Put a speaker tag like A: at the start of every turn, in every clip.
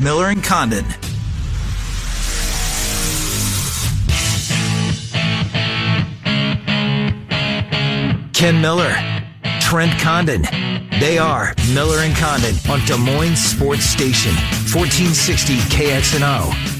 A: Miller and Condon. Ken Miller, Trent Condon. They are Miller and Condon on Des Moines Sports Station, 1460 KXNO.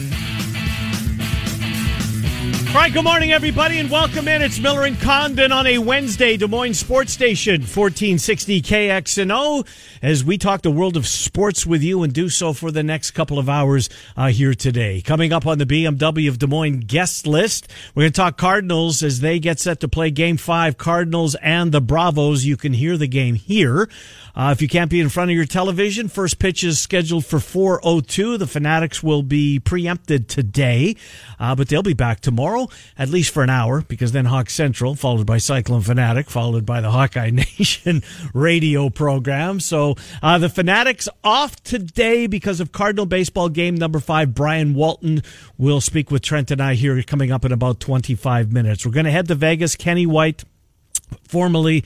B: All right, good morning, everybody, and welcome in. It's Miller and Condon on a Wednesday, Des Moines Sports Station, 1460 KXNO, as we talk the world of sports with you and do so for the next couple of hours uh, here today. Coming up on the BMW of Des Moines guest list, we're going to talk Cardinals as they get set to play Game 5, Cardinals and the Bravos. You can hear the game here. Uh, if you can't be in front of your television, first pitch is scheduled for 4.02. The Fanatics will be preempted today, uh, but they'll be back tomorrow, at least for an hour, because then Hawk Central, followed by Cyclone Fanatic, followed by the Hawkeye Nation radio program. So uh, the Fanatics off today because of Cardinal baseball game number five. Brian Walton will speak with Trent and I here coming up in about 25 minutes. We're going to head to Vegas. Kenny White, formerly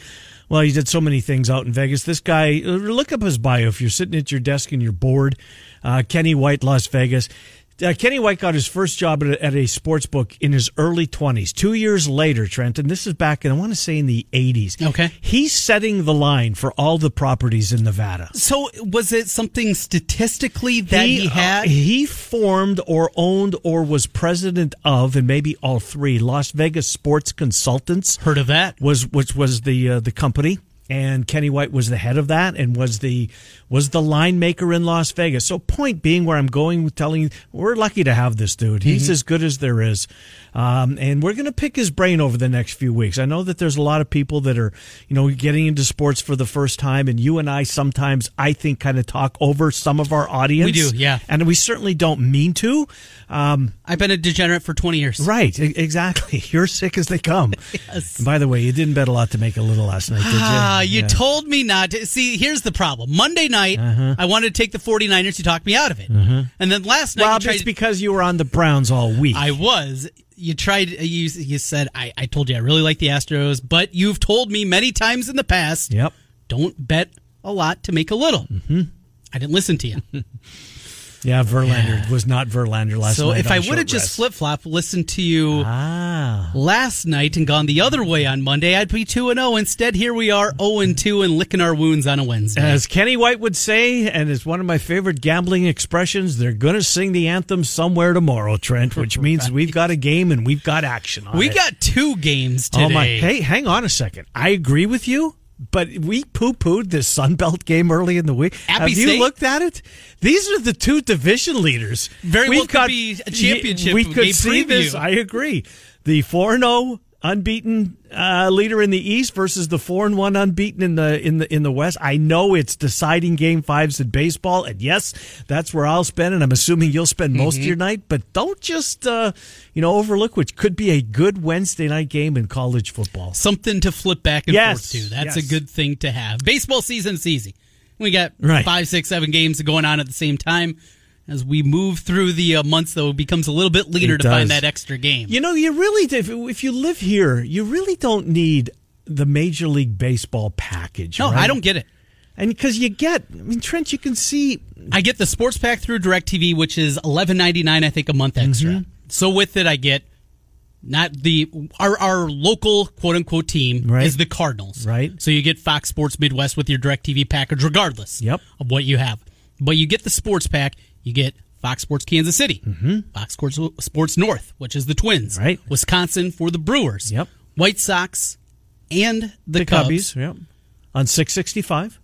B: well, he did so many things out in Vegas. This guy, look up his bio if you're sitting at your desk and you're bored. Uh, Kenny White, Las Vegas. Uh, Kenny White got his first job at a, at a, sports book in his early 20s. Two years later, Trent, and this is back in, I want to say in the 80s.
C: Okay.
B: He's setting the line for all the properties in Nevada.
C: So was it something statistically that he, he had?
B: Uh, he formed or owned or was president of, and maybe all three, Las Vegas Sports Consultants.
C: Heard of that?
B: Was, which was the, uh, the company and Kenny White was the head of that and was the was the line maker in Las Vegas. So point being where I'm going with telling you, we're lucky to have this dude. He's mm-hmm. as good as there is. Um, and we're going to pick his brain over the next few weeks. I know that there's a lot of people that are, you know, getting into sports for the first time, and you and I sometimes, I think, kind of talk over some of our audience.
C: We do, yeah,
B: and we certainly don't mean to.
C: Um, I've been a degenerate for 20 years.
B: Right, exactly. You're sick as they come. yes. by the way, you didn't bet a lot to make a little last night, did you?
C: Ah, you yeah. told me not to. See, here's the problem. Monday night, uh-huh. I wanted to take the 49ers. You talked me out of it. Uh-huh. And then last night,
B: well, it's because you were on the Browns all week.
C: I was you tried you you said I, I told you I really like the Astros, but you've told me many times in the past.
B: Yep.
C: Don't bet a lot to make a little. Mm-hmm. I didn't listen to you.
B: Yeah, Verlander was not Verlander last
C: so
B: night.
C: So if I would have just flip flop, listened to you ah. last night and gone the other way on Monday, I'd be two and zero. Oh. Instead, here we are 0 and 2 and licking our wounds on a Wednesday.
B: As Kenny White would say, and it's one of my favorite gambling expressions, they're going to sing the anthem somewhere tomorrow, Trent, which means right. we've got a game and we've got action.
C: we
B: it.
C: We got two games today. Oh my!
B: Hey, hang on a second. I agree with you but we poo pooed this Sun Belt game early in the week.
C: Appy
B: Have
C: State?
B: you looked at it? These are the two division leaders.
C: Very We've well got, be a championship.
B: We could see preview. this. I agree. The four zero oh unbeaten uh, leader in the East versus the four and one unbeaten in the in the in the West. I know it's deciding game fives in baseball, and yes, that's where I'll spend, and I'm assuming you'll spend most mm-hmm. of your night. But don't just uh, you know overlook which could be a good Wednesday night game in college football.
C: Something to flip back and
B: yes.
C: forth to. That's
B: yes.
C: a good thing to have. Baseball season's easy. We got right. five, six, seven games going on at the same time as we move through the uh, months, though, it becomes a little bit leaner to find that extra game.
B: You know, you really, if, if you live here, you really don't need the Major League Baseball package.
C: No,
B: right? I
C: don't get it.
B: And because you get, I mean, Trent, you can see.
C: I get the sports pack through DirecTV, which is eleven ninety nine, I think, a month extra. Mm-hmm. So with it, I get not the our our local quote unquote team
B: right.
C: is the Cardinals,
B: right?
C: So you get Fox Sports Midwest with your DirecTV package, regardless
B: yep.
C: of what you have. But you get the sports pack. You get Fox Sports Kansas City,
B: mm-hmm.
C: Fox Sports, Sports North, which is the Twins,
B: right?
C: Wisconsin for the Brewers,
B: yep.
C: White Sox, and the,
B: the
C: Cubs.
B: Cubbies, yep. On six sixty five.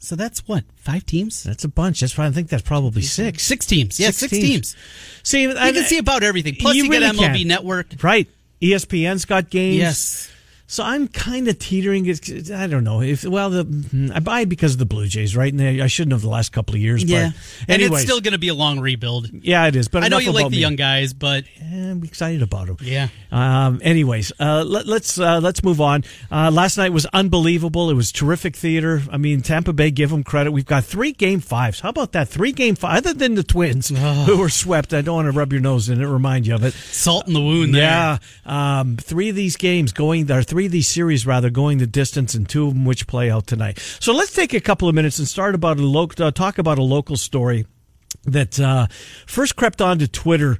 C: So that's what five teams.
B: That's a bunch. That's probably, I think that's probably six.
C: Six teams. Yeah, six, six teams. teams.
B: See,
C: you I, can see about everything. Plus, you, you really get MLB can. Network.
B: Right. ESPN's got games.
C: Yes.
B: So I'm kind of teetering. I don't know if well, the I buy it because of the Blue Jays, right? And I shouldn't have the last couple of years.
C: Yeah,
B: but anyways,
C: and it's still going to be a long rebuild.
B: Yeah, it is. But
C: I know you like the
B: me.
C: young guys, but
B: I'm excited about them.
C: Yeah.
B: Um, anyways, uh, let, us let's, uh, let's move on. Uh, last night was unbelievable. It was terrific theater. I mean, Tampa Bay, give them credit. We've got three game fives. How about that? Three game five. Other than the Twins, who were swept. I don't want to rub your nose in it. Remind you of it.
C: Salt in the wound.
B: Yeah. Um, three of these games going. There, three of these series rather rather going the distance, and two of them which play out tonight. So let's take a couple of minutes and start about a local, uh, talk about a local story that uh, first crept onto Twitter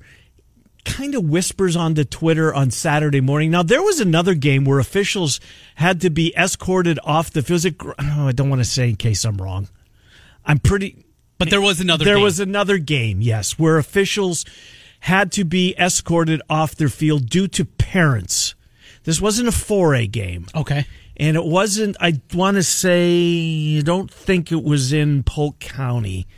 B: kind of whispers onto Twitter on Saturday morning. Now there was another game where officials had to be escorted off the physical. Oh, I don't want to say in case I'm wrong. I'm pretty.
C: But there was another.
B: There
C: game.
B: was another game, yes, where officials had to be escorted off their field due to parents. This wasn't a 4A game.
C: Okay.
B: And it wasn't, I want to say, I don't think it was in Polk County.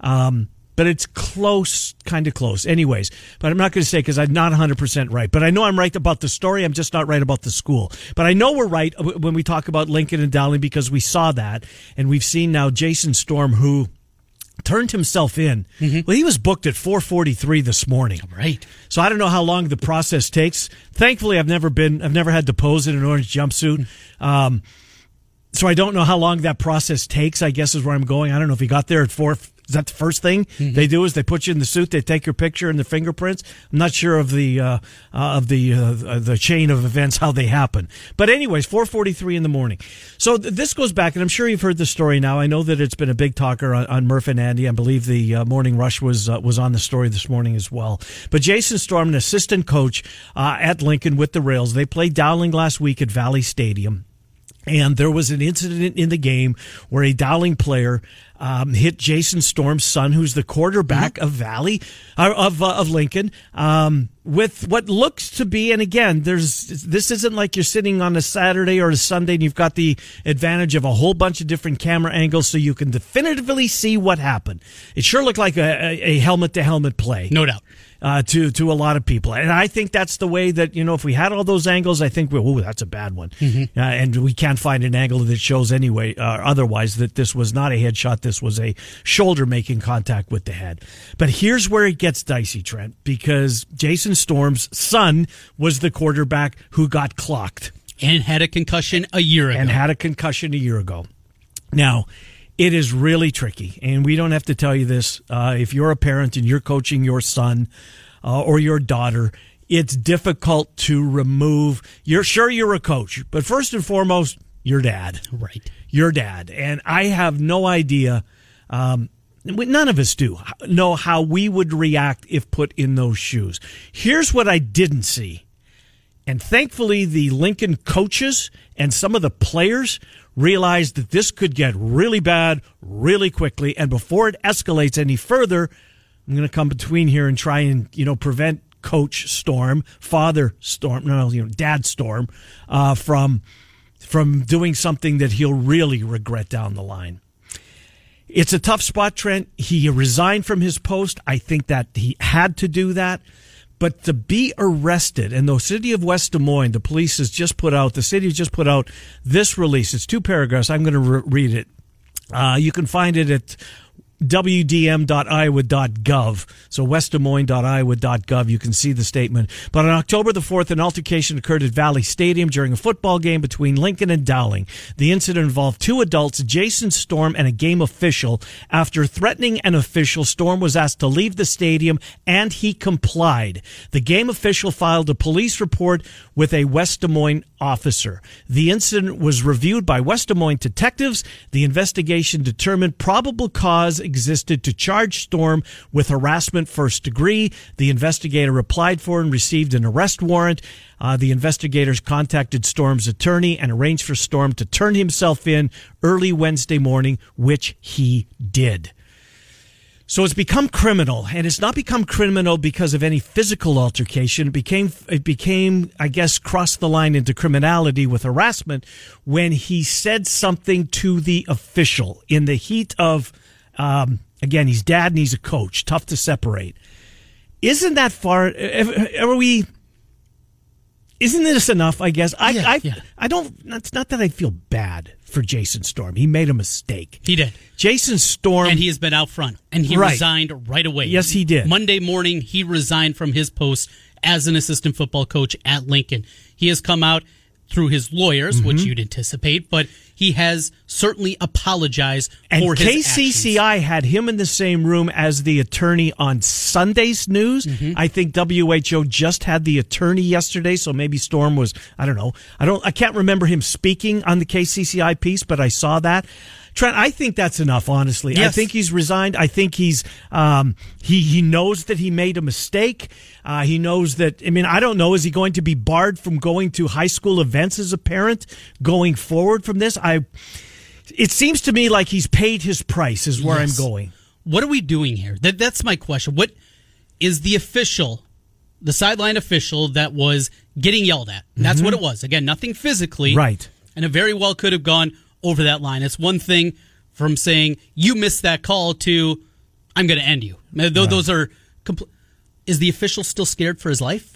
B: Um, but it's close, kind of close. Anyways, but I'm not going to say because I'm not 100% right. But I know I'm right about the story. I'm just not right about the school. But I know we're right when we talk about Lincoln and Dowling because we saw that. And we've seen now Jason Storm, who turned himself in. Mm-hmm. Well, he was booked at 4:43 this morning.
C: Right.
B: So I don't know how long the process takes. Thankfully, I've never been. I've never had to pose in an orange jumpsuit. Um, so I don't know how long that process takes. I guess is where I'm going. I don't know if he got there at four is that the first thing mm-hmm. they do? Is they put you in the suit, they take your picture and the fingerprints? I'm not sure of the uh, uh, of the uh, the chain of events how they happen. But anyways, 4:43 in the morning. So th- this goes back, and I'm sure you've heard the story now. I know that it's been a big talker on, on Murph and Andy. I believe the uh, Morning Rush was uh, was on the story this morning as well. But Jason Storm, an assistant coach uh, at Lincoln with the Rails, they played Dowling last week at Valley Stadium. And there was an incident in the game where a Dowling player um, hit Jason Storm's son, who's the quarterback mm-hmm. of Valley uh, of uh, of Lincoln, um, with what looks to be. And again, there's this isn't like you're sitting on a Saturday or a Sunday and you've got the advantage of a whole bunch of different camera angles, so you can definitively see what happened. It sure looked like a, a helmet to helmet play,
C: no doubt
B: uh, to to a lot of people. And I think that's the way that you know if we had all those angles, I think oh that's a bad one, mm-hmm. uh, and we can't find an angle that shows anyway uh, otherwise that this was not a headshot. This was a shoulder making contact with the head. But here's where it gets dicey, Trent, because Jason Storm's son was the quarterback who got clocked
C: and had a concussion a year ago,
B: and had a concussion a year ago. Now it is really tricky. And we don't have to tell you this. Uh, if you're a parent and you're coaching your son uh, or your daughter, it's difficult to remove. You're sure you're a coach, but first and foremost, your dad.
C: Right.
B: Your dad. And I have no idea. Um, none of us do know how we would react if put in those shoes. Here's what I didn't see. And thankfully, the Lincoln coaches and some of the players realized that this could get really bad really quickly. And before it escalates any further, I'm going to come between here and try and, you know, prevent coach Storm, father Storm, no, you know, dad Storm, uh, from, from doing something that he'll really regret down the line. It's a tough spot, Trent. He resigned from his post. I think that he had to do that. But to be arrested, and the city of West Des Moines, the police has just put out, the city has just put out this release. It's two paragraphs. I'm going to re- read it. Uh, you can find it at wdm.iowa.gov. So west Des westdesmoines.iowa.gov. You can see the statement. But on October the 4th, an altercation occurred at Valley Stadium during a football game between Lincoln and Dowling. The incident involved two adults, Jason Storm and a game official. After threatening an official, Storm was asked to leave the stadium and he complied. The game official filed a police report with a West Des Moines officer. The incident was reviewed by West Des Moines detectives. The investigation determined probable cause existed to charge Storm with harassment first degree. The investigator applied for and received an arrest warrant. Uh, the investigators contacted Storm's attorney and arranged for Storm to turn himself in early Wednesday morning, which he did. So it's become criminal, and it's not become criminal because of any physical altercation. It became, it became, I guess, crossed the line into criminality with harassment when he said something to the official in the heat of, um, again, he's dad and he's a coach. Tough to separate. Isn't that far? Are we? Isn't this enough? I guess I, yeah, I, yeah. I don't. It's not that I feel bad for Jason Storm. He made a mistake.
C: He did.
B: Jason Storm.
C: And he has been out front. And he right. resigned right away.
B: Yes, he did.
C: Monday morning, he resigned from his post as an assistant football coach at Lincoln. He has come out through his lawyers, mm-hmm. which you'd anticipate, but he has certainly apologized
B: and
C: for
B: KCCI
C: actions.
B: had him in the same room as the attorney on Sunday's news. Mm-hmm. I think WHO just had the attorney yesterday, so maybe Storm was I don't know. I don't I can't remember him speaking on the KCCI piece, but I saw that. Trent, I think that's enough. Honestly, I think he's resigned. I think he's um, he he knows that he made a mistake. Uh, he knows that. I mean, I don't know. Is he going to be barred from going to high school events as a parent going forward from this? I. It seems to me like he's paid his price. Is where
C: Yes.
B: I'm going.
C: What are we doing here? That that's my question. What is the official, the sideline official that was getting yelled at? That's what it was. Again, nothing physically.
B: Mm-hmm. Right.
C: And it very well could have gone over that line. It's one thing from saying you missed that call to I'm going to end you. Th- Those are compl- is the official still scared for his life?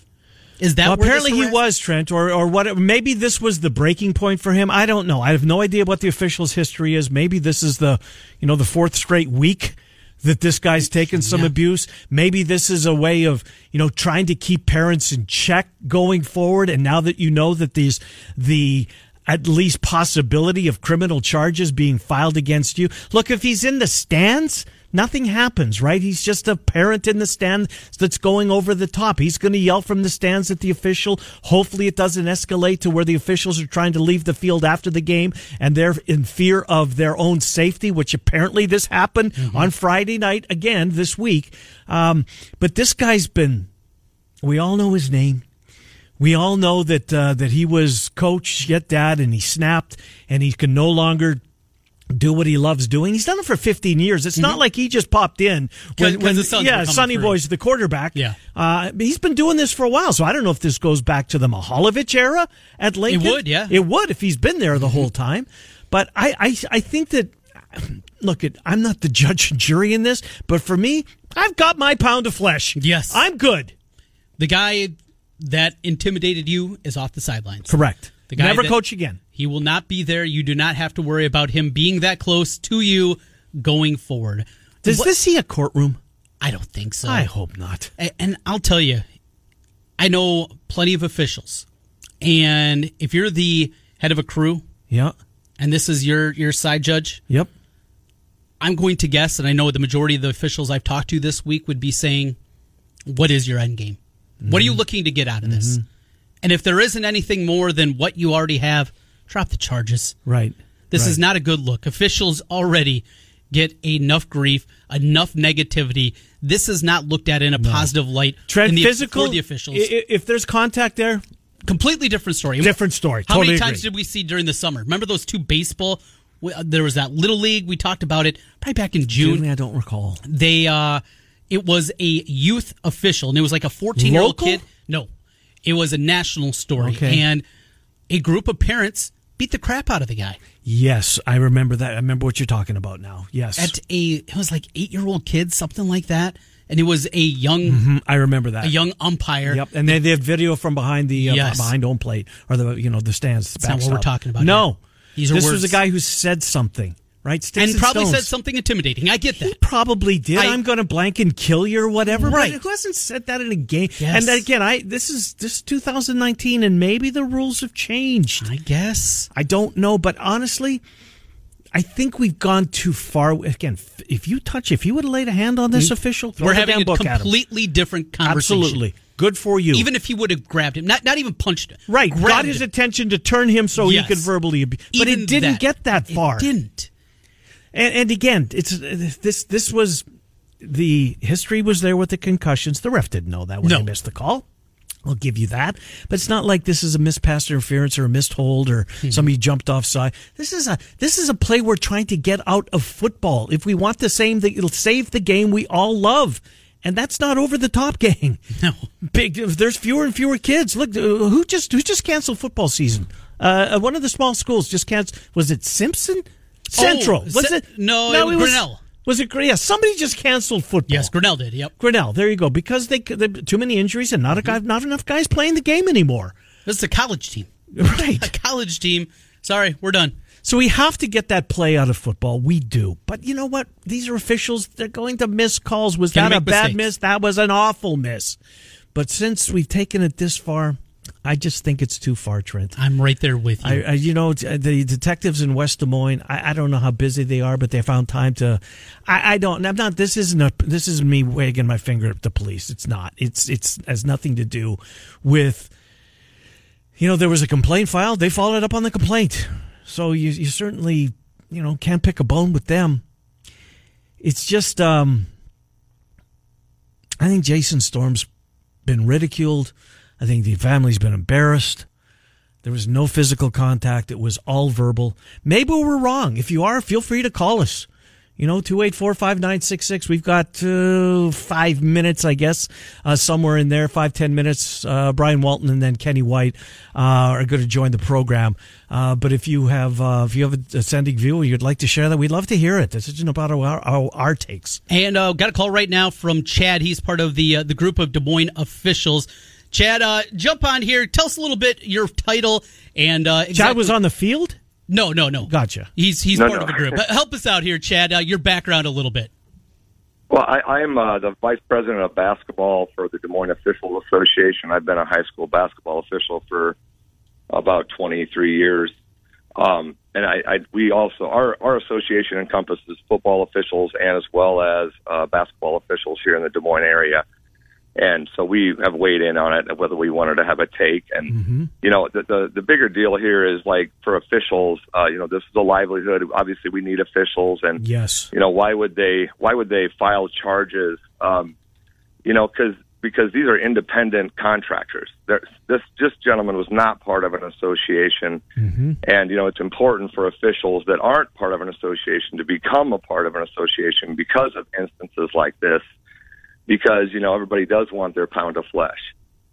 C: Is that
B: Well, apparently he was Trent, or or what? Maybe this was the breaking point for him. I don't know. I have no idea what the official's history is. Maybe this is the you know the fourth straight week that this guy's taken some
C: Yeah.
B: abuse. Maybe this is a way of you know trying to keep parents in check going forward. And now that you know that these the at least possibility of criminal charges being filed against you. Look, if he's in the stands, nothing happens, right? He's just a parent in the stand that's going over the top. He's going to yell from the stands at the official. Hopefully, it doesn't escalate to where the officials are trying to leave the field after the game and they're in fear of their own safety, which apparently this happened on Friday night again this week. Um, but this guy's been, we all know his name. We all know that uh, that he was coach yet dad, and he snapped, and he can no longer do what he loves doing. He's done it for 15 years. It's not like he just popped in
C: 'Cause- 'cause the Suns were
B: yeah, Sonny
C: through.
B: Boy's the quarterback.
C: Yeah.
B: uh, he's been doing this for a while, so I don't know if this goes back to the Mahalovich era at Lincoln.
C: It would, yeah.
B: it would if he's been there the whole time. But I, I, I think that. Look, I'm not the judge and jury in this, but for me, I've got my pound of flesh.
C: Yes.
B: I'm good.
C: the guy that intimidated you is off the sidelines.
B: Correct.
C: The guy
B: Never coach again.
C: He will not be there. You do not have to worry about him being that close to you going forward.
B: Does
C: What-
B: this see a courtroom?
C: I don't think so.
B: I hope not.
C: A- And I'll tell you, I know plenty of officials. And if you're the head of a crew
B: Yeah.
C: and this is your your side judge,
B: Yep.
C: I'm going to guess, and I know the majority of the officials I've talked to this week would be saying, What is your end game? What are you looking to get out of this? And if there isn't anything more than what you already have, drop the charges.
B: Right.
C: This
B: Right.
C: is not a good look. Officials already get enough grief, enough negativity. This is not looked at in a positive light.
B: Trent
C: in the,
B: physical.
C: for the officials.
B: If there's contact there,
C: Completely different story.
B: Different story.
C: How
B: Totally
C: many
B: agree.
C: times did we see during the summer? Remember those two baseball? There was that little league. We talked about it probably back in June.
B: June, I don't recall.
C: They uh, it was a youth official, and it was like a 14 year old kid. No, it was a national story,
B: Okay.
C: and a group of parents beat the crap out of the guy.
B: Yes, I remember that. I remember what you're talking about now. Yes,
C: at a it was like eight year old kid, something like that, and it was a young
B: Mhm, I remember that.
C: a young umpire.
B: Yep, and they, they have video from behind the uh,
C: Yes.
B: behind home plate or the you know the stands.
C: That's not what we're talking about
B: No,
C: here. These are
B: this was a guy who said something, right? Sticks
C: and probably
B: stones.
C: said something intimidating. I get that.
B: He probably did.
C: I-
B: am going to blank and kill you or whatever.
C: Right.
B: Who hasn't said that in a game?
C: Yes.
B: And again, I this is this is 2019, and maybe the rules have changed.
C: I guess.
B: I don't know, but honestly, I think we've gone too far. Again, if you touch, if you would have laid a hand on this mm. official, throw
C: We're having a completely different conversation.
B: Absolutely, good for you.
C: Even if he would have grabbed him, not not even punched him.
B: right, got his
C: him.
B: attention to turn him so
C: Yes.
B: he could verbally, ab- but it didn't
C: that.
B: get that far.
C: It didn't.
B: And, and again, it's this. This was the history was there with the concussions. The ref didn't know that when
C: No.
B: he missed the call. I'll give you that, but it's not like this is a missed pass interference or a missed hold or
C: Hmm.
B: somebody jumped offside. This is a this is a play we're trying to get out of football. If we want the same, that it'll save the game we all love, and that's not over the top gang.
C: No.
B: Big. There's fewer and fewer kids. Look, uh, who just who just canceled football season? Uh, one of the small schools just canceled. Was it Simpson? Central. was
C: Ce-
B: it?
C: no, it was
B: was
C: Grinnell.
B: Was it? Yeah, somebody just canceled football.
C: Yes, Grinnell did. Yep.
B: Grinnell. There you go. Because they, they too many injuries and not a guy,
C: Mm-hmm.
B: not enough guys playing the game anymore.
C: This is a college team.
B: Right.
C: A college team. Sorry, we're done.
B: So we have to get that play out of football. We do. But you know what? These are officials. They're going to miss calls. Was
C: Gonna
B: that a bad
C: mistakes.
B: miss? That was an awful miss. But since we've taken it this far, I just think it's too far, Trent.
C: I'm right there with you.
B: I, I, you know, the detectives in West Des Moines. I, I don't know how busy they are, but they found time to. I, I don't. I'm not. This isn't a. This isn't me wagging my finger at the police. It's not. It's it's has nothing to do with. You know, there was a complaint filed. They followed up on the complaint. So you you certainly you know, can't pick a bone with them. It's just, um, I think Jason Storm's been ridiculed. I think the family's been embarrassed. There was no physical contact. It was all verbal. Maybe we're wrong. If you are, feel free to call us. You know, 284 5966. We've got uh, five minutes, I guess, uh, somewhere in there, five, ten minutes. Uh, Brian Walton and then Kenny White uh, are going to join the program. Uh, but if you have uh, if you have a sending view you'd like to share that, we'd love to hear it. This is about our, our, our takes.
C: And got a call right now from Chad. He's part of the the group of Des Moines officials. Chad, jump on here. Tell us a little bit your title and exactly-
B: Chad was on the field.
C: No, no, no.
B: Gotcha.
C: He's he's
D: No,
C: part
D: no.
C: of the group. Help us out here, Chad. Uh, your background a little bit.
D: Well, I, I'm uh, the vice president of basketball for the Des Moines Officials Association. I've been a high school basketball official for about 23 years. Um, and I, I, we also, our, our association encompasses football officials and as well as uh, basketball officials here in the Des Moines area. And so we have weighed in on it, whether we wanted to have a take. And, you know, the, the, the bigger deal here is like for officials, uh, you know, this is a livelihood. Obviously, we need officials. And,
B: Yes.
D: you know why would they why would they file charges um you know because because these are independent contractors They're, this this gentleman was not part of an association and you know it's important for officials that aren't part of an association to become a part of an association because of instances like this because you know everybody does want their pound of flesh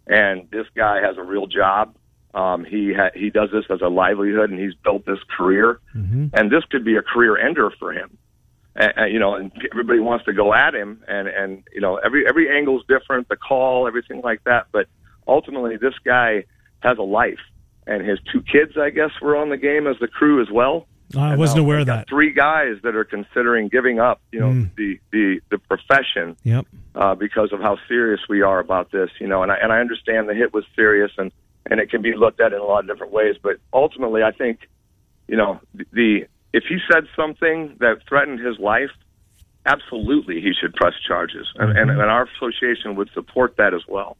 D: and this guy has a real job um, he ha- he does this as a livelihood, and he's built this career. And this could be a career ender for him. And, and, you know, and everybody wants to go at him, and and you know, every every angle's different, the call, everything like that. But ultimately, this guy has a life, and his two kids, I guess, were on the game as the crew as well.
B: I wasn't aware of that.
D: Three guys that are considering giving up, you know,
B: Mm.
D: the the the profession
B: Yep.
D: uh, because of how serious we are about this, you know. And I and I understand the hit was serious, and and it can be looked at in a lot of different ways. But ultimately, I think, you know, the, the if he said something that threatened his life, absolutely he should press charges, and, and, and our association would support that as well.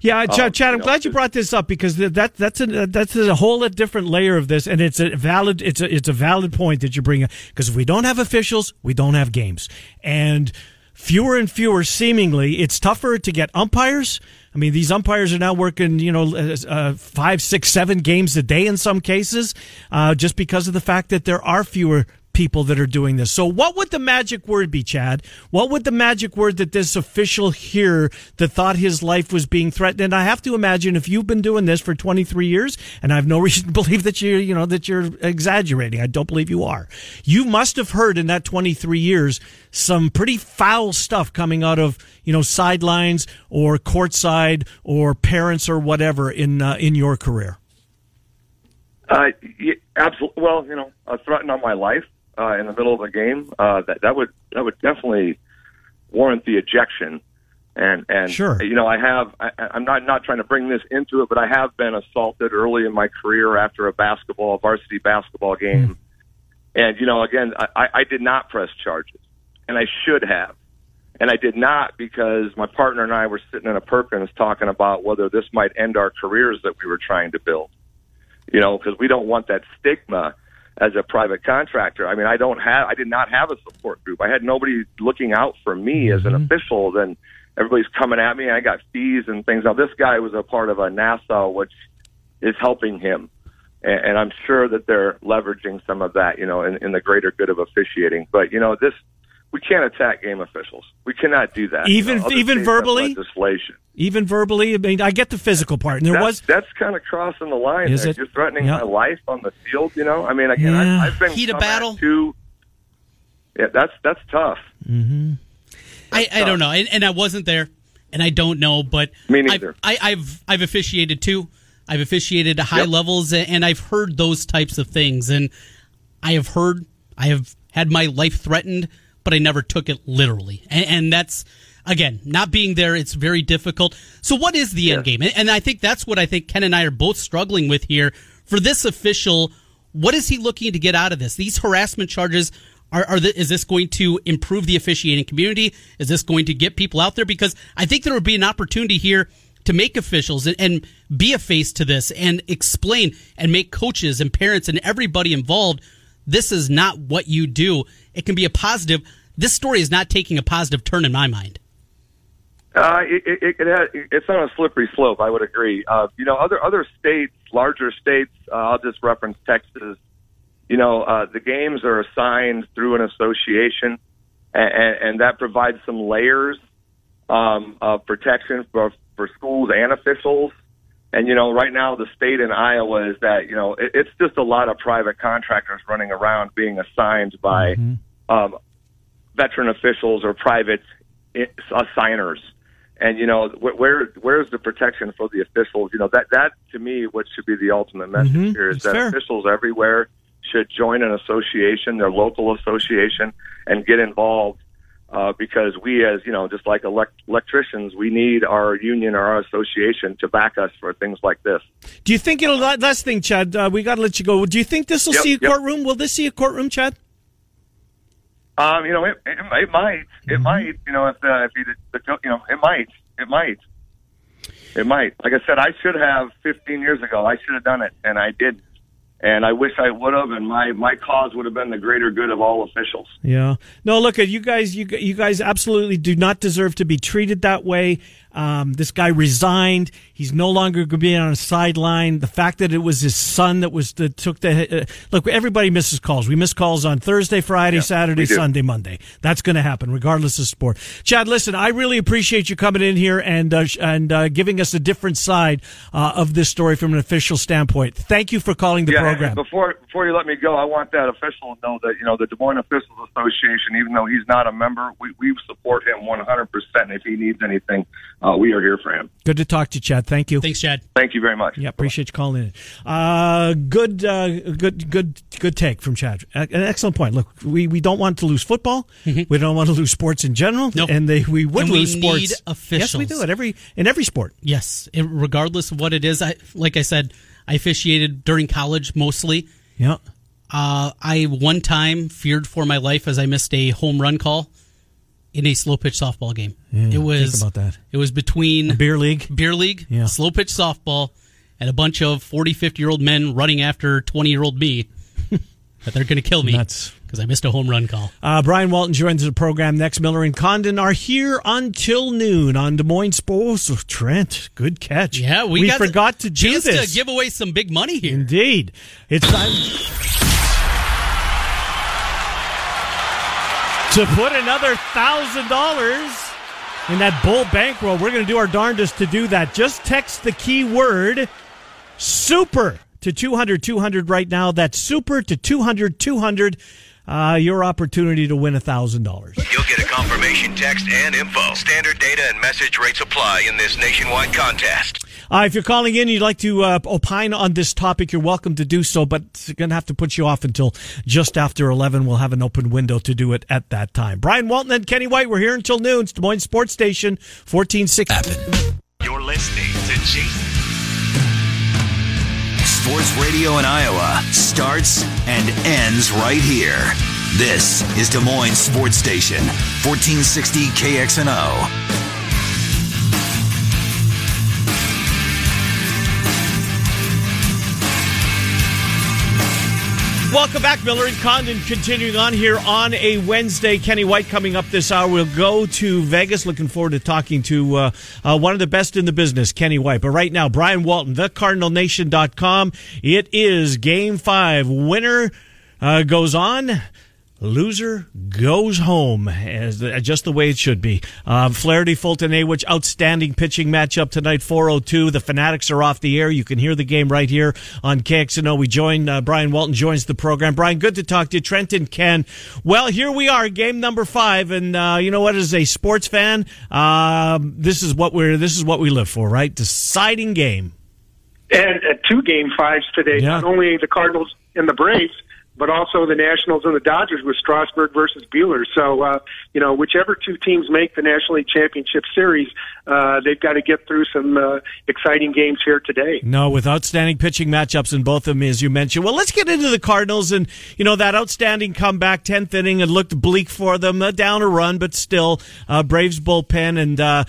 B: Yeah, Chad,
D: Um,
B: Chad I'm
D: you know,
B: glad you brought this up because that that's a that's a whole different layer of this, and it's a valid it's a it's a valid point that you bring up because if we don't have officials, we don't have games, and fewer and fewer seemingly, it's tougher to get umpires. I mean, these umpires are now working, you know, uh, five, six, seven games a day in some cases, uh, just because of the fact that there are fewer people that are doing this. So, what would the magic word be, Chad? What would the magic word that this official here that thought his life was being threatened? And I have to imagine if you've been doing this for 23 years, and I have no reason to believe that you, you know, that you're exaggerating. I don't believe you are. You must have heard in that 23 years some pretty foul stuff coming out of, you know, sidelines or courtside or parents or whatever in uh, in your career.
D: Uh, yeah, absolutely. Well, you know, a threaten on my life uh, in the middle of a game uh, that that would that would definitely warrant the ejection. And and
B: Sure.
D: you know, I have. I, I'm not not trying to bring this into it, but I have been assaulted early in my career after a basketball a varsity basketball game. And you know, again, I, I did not press charges, and I should have. And I did not because my partner and I were sitting in a Perkins talking about whether this might end our careers that we were trying to build you know, because we don't want that stigma as a private contractor. I mean, I don't have, I did not have a support group. I had nobody looking out for me as an mm-hmm. official. Then everybody's coming at me. I got fees and things. Now, this guy was a part of a NASO, which is helping him. And, and I'm sure that they're leveraging some of that, you know, in, in the greater good of officiating. But, you know, this, we can't attack game officials. We cannot do that.
B: Even-
D: you know,
B: even verbally?
D: legislation.
B: Even verbally, I mean, I get the physical part, and there
D: that's,
B: was
D: that's kind of crossing the line.
B: Is
D: there.
B: it?
D: You're threatening
B: Yeah.
D: my life on the field. You know, I mean, again,
B: Yeah.
D: I've, I've been
C: Heat of
D: come at
C: battle?
D: Too. Yeah, that's that's tough. Mm-hmm.
C: I, I don't know, and, and I wasn't there, and I don't know, but
D: Me
C: I've,
D: neither.
C: I, I've I've officiated too. I've officiated at high
D: Yep.
C: levels, and I've heard those types of things, and I have heard I have had my life threatened, but I never took it literally, and, and that's again not being there. It's very difficult. So, what is the end game? And, and I think that's what I think Ken and I are both struggling with here. For this official, what is he looking to get out of this? These harassment charges are, are the, is this going to improve the officiating community? Is this going to get people out there? Because I think there would be an opportunity here to make officials and, and be a face to this and explain and make coaches and parents and everybody involved this is not what you do, it can be a positive. This story is not taking a positive turn in my mind.
D: Uh, it, it, it it's on a slippery slope. I would agree. Uh, you know, other other states, larger states. Uh, I'll just reference Texas. You know, uh, the games are assigned through an association, and, and that provides some layers um, of protection for for schools and officials. And you know, right now the state in Iowa is that you know it, it's just a lot of private contractors running around being assigned by mm-hmm. um, veteran officials or private assigners. And you know, where where's the protection for the officials? You know, that that to me, what should be the ultimate message mm-hmm. here is that fair. officials everywhere should join an association, their local association, and get involved uh, because we, as you know, just like elect- electricians, we need our union or our association to back us for things like this.
B: Do you think it'll? Last thing, Chad, uh, we got to let you go. Do you think this will yep, see a yep. courtroom? Will this see a courtroom, Chad?
D: Um, you know, it, it, it might, it mm-hmm. might. You know, if uh, if you, you know, it might, it might, it might. Like I said, I should have 15 years ago. I should have done it, and I didn't and I wish I would have, and my my cause would have been the greater good of all officials.
B: Yeah. No, look at you guys. You you guys absolutely do not deserve to be treated that way. Um, this guy resigned. He's no longer going to be on a sideline. The fact that it was his son that was that took the uh, look. Everybody misses calls. We miss calls on Thursday, Friday, yeah, Saturday, Sunday, Monday. That's going to happen regardless of sport. Chad, listen, I really appreciate you coming in here and uh, and uh, giving us a different side uh, of this story from an official standpoint. Thank you for calling the
D: yeah,
B: program.
D: Before before you let me go, I want that official to know that you know the Des Moines Officials Association, even though he's not a member, we we support him 100 percent if he needs anything uh, we are here for him.
B: Good to talk to you, Chad. Thank you.
C: Thanks, Chad.
D: Thank you very much.
B: Yeah, appreciate you calling in. Uh, good, uh, good, good, good take from Chad. An excellent point. Look, we, we don't want to lose football. Mm-hmm. We don't want to lose sports in general.
C: Nope.
B: And they we would
C: and
B: lose
C: we
B: sports.
C: Need officials.
B: Yes, we do it every in every sport.
C: Yes, it, regardless of what it is. I like I said, I officiated during college mostly.
B: Yeah.
C: Uh, I one time feared for my life as I missed a home run call in a slow pitch softball game.
B: Yeah,
C: it was
B: about that.
C: It was between
B: a beer league,
C: beer league,
B: yeah.
C: slow pitch softball, and a bunch of 40, 50 year old men running after 20 year old me that they're going to kill me. Because I missed a home run call.
B: Uh, Brian Walton joins the program next. Miller and Condon are here until noon on Des Moines Sports. Oh, Trent, good catch.
C: Yeah, we,
B: we forgot to do
C: this. to give away some big money here.
B: Indeed, it's time. To put another thousand dollars in that bull bankroll. We're going to do our darndest to do that. Just text the keyword super to 200 200 right now. That's super to 200 200 uh, your opportunity to win $1,000.
E: You'll get a confirmation text and info. Standard data and message rates apply in this nationwide contest.
B: Uh, if you're calling in, you'd like to uh, opine on this topic, you're welcome to do so, but it's going to have to put you off until just after 11. We'll have an open window to do it at that time. Brian Walton and Kenny White, we're here until noon. It's Des Moines Sports Station, 1460.
E: You're listening to Jason.
A: Sports radio in Iowa starts and ends right here. This is Des Moines Sports Station, 1460 KXNO.
B: Welcome back, Miller and Condon. Continuing on here on a Wednesday. Kenny White coming up this hour. We'll go to Vegas. Looking forward to talking to uh, uh, one of the best in the business, Kenny White. But right now, Brian Walton, thecardinalnation.com. It is game five. Winner uh, goes on. Loser goes home, as the, just the way it should be. Um, Flaherty, Foltynewicz outstanding pitching matchup tonight, 402. The Fanatics are off the air. You can hear the game right here on KXNO. We join, uh, Brian Walton joins the program. Brian, good to talk to you. Trenton Ken. Well, here we are, game number five. And, uh, you know what, as a sports fan, uh, this is what we're, this is what we live for, right? Deciding game.
F: And uh, two game fives today. Yeah. Not only the Cardinals and the Braves, but also the Nationals and the Dodgers with Strasburg versus Buehler. So, uh, you know, whichever two teams make the National League Championship Series, uh, they've got to get through some uh, exciting games here today.
B: No, with outstanding pitching matchups in both of them, as you mentioned. Well, let's get into the Cardinals and, you know, that outstanding comeback, 10th inning, it looked bleak for them, uh, down a run, but still, uh, Braves bullpen and uh,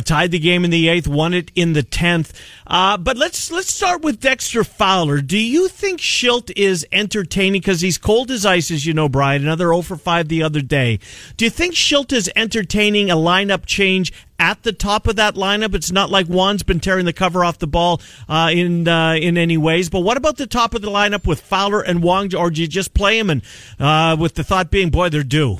B: tied the game in the eighth, won it in the 10th. Uh, but let's let's start with Dexter Fowler. Do you think Shildt is entertaining? Because he's cold as ice, as you know, Brian. Another 0 for 5 the other day. Do you think Shildt is entertaining a lineup change at the top of that lineup? It's not like Wong's been tearing the cover off the ball uh, in uh, in any ways. But what about the top of the lineup with Fowler and Wong? Or do you just play him and uh, with the thought being, boy, they're due?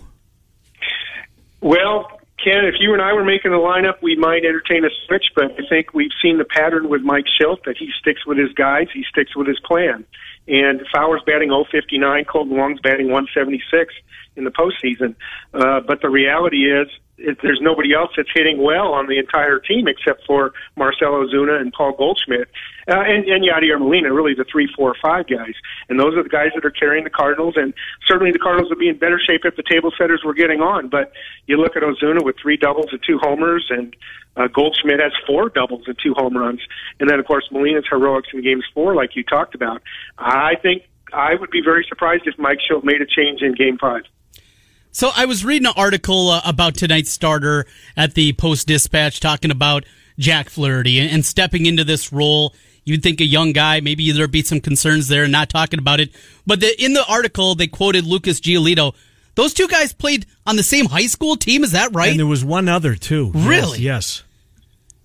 F: Well, Ken, if you and I were making the lineup, we might entertain a switch, but I think we've seen the pattern with Mike Shildt that he sticks with his guys, he sticks with his plan. And Fowler's batting 059, Kolten Wong's batting 176 in the postseason. Uh, but the reality is, it, there's nobody else that's hitting well on the entire team except for Marcell Ozuna and Paul Goldschmidt uh, and, and Yadier Molina, really the three, four, five guys. And those are the guys that are carrying the Cardinals. And certainly the Cardinals would be in better shape if the table setters were getting on. But you look at Ozuna with three doubles and two homers, and uh, Goldschmidt has four doubles and two home runs. And then, of course, Molina's heroics in games four, like you talked about. I think I would be very surprised if Mike Shildt made a change in game five.
C: So I was reading an article uh, about tonight's starter at the Post Dispatch talking about Jack Flaherty and, and, stepping into this role. You'd think a young guy, maybe there'd be some concerns there, not talking about it. But the, in the article, they quoted Lucas Giolito. Those two guys played on the same high school team. Is that right?
B: And there was one other too.
C: Really?
B: Yes. yes.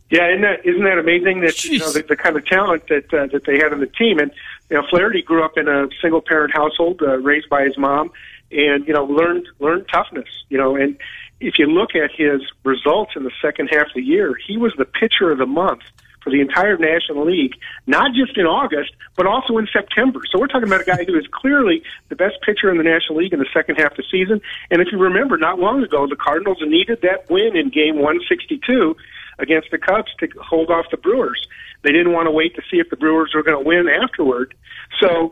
F: Yeah, isn't that isn't that amazing? That you know the, the kind of talent that uh, that they had on the team, and you know Flaherty grew up in a single parent household, uh, raised by his mom, and you know learned learned toughness. You know, and if you look at his results in the second half of the year, he was the pitcher of the month for the entire National League, not just in August, but also in September. So we're talking about a guy who is clearly the best pitcher in the National League in the second half of the season. And if you remember, not long ago, the Cardinals needed that win in Game 162 against the Cubs to hold off the Brewers. They didn't want to wait to see if the Brewers were going to win afterward. So,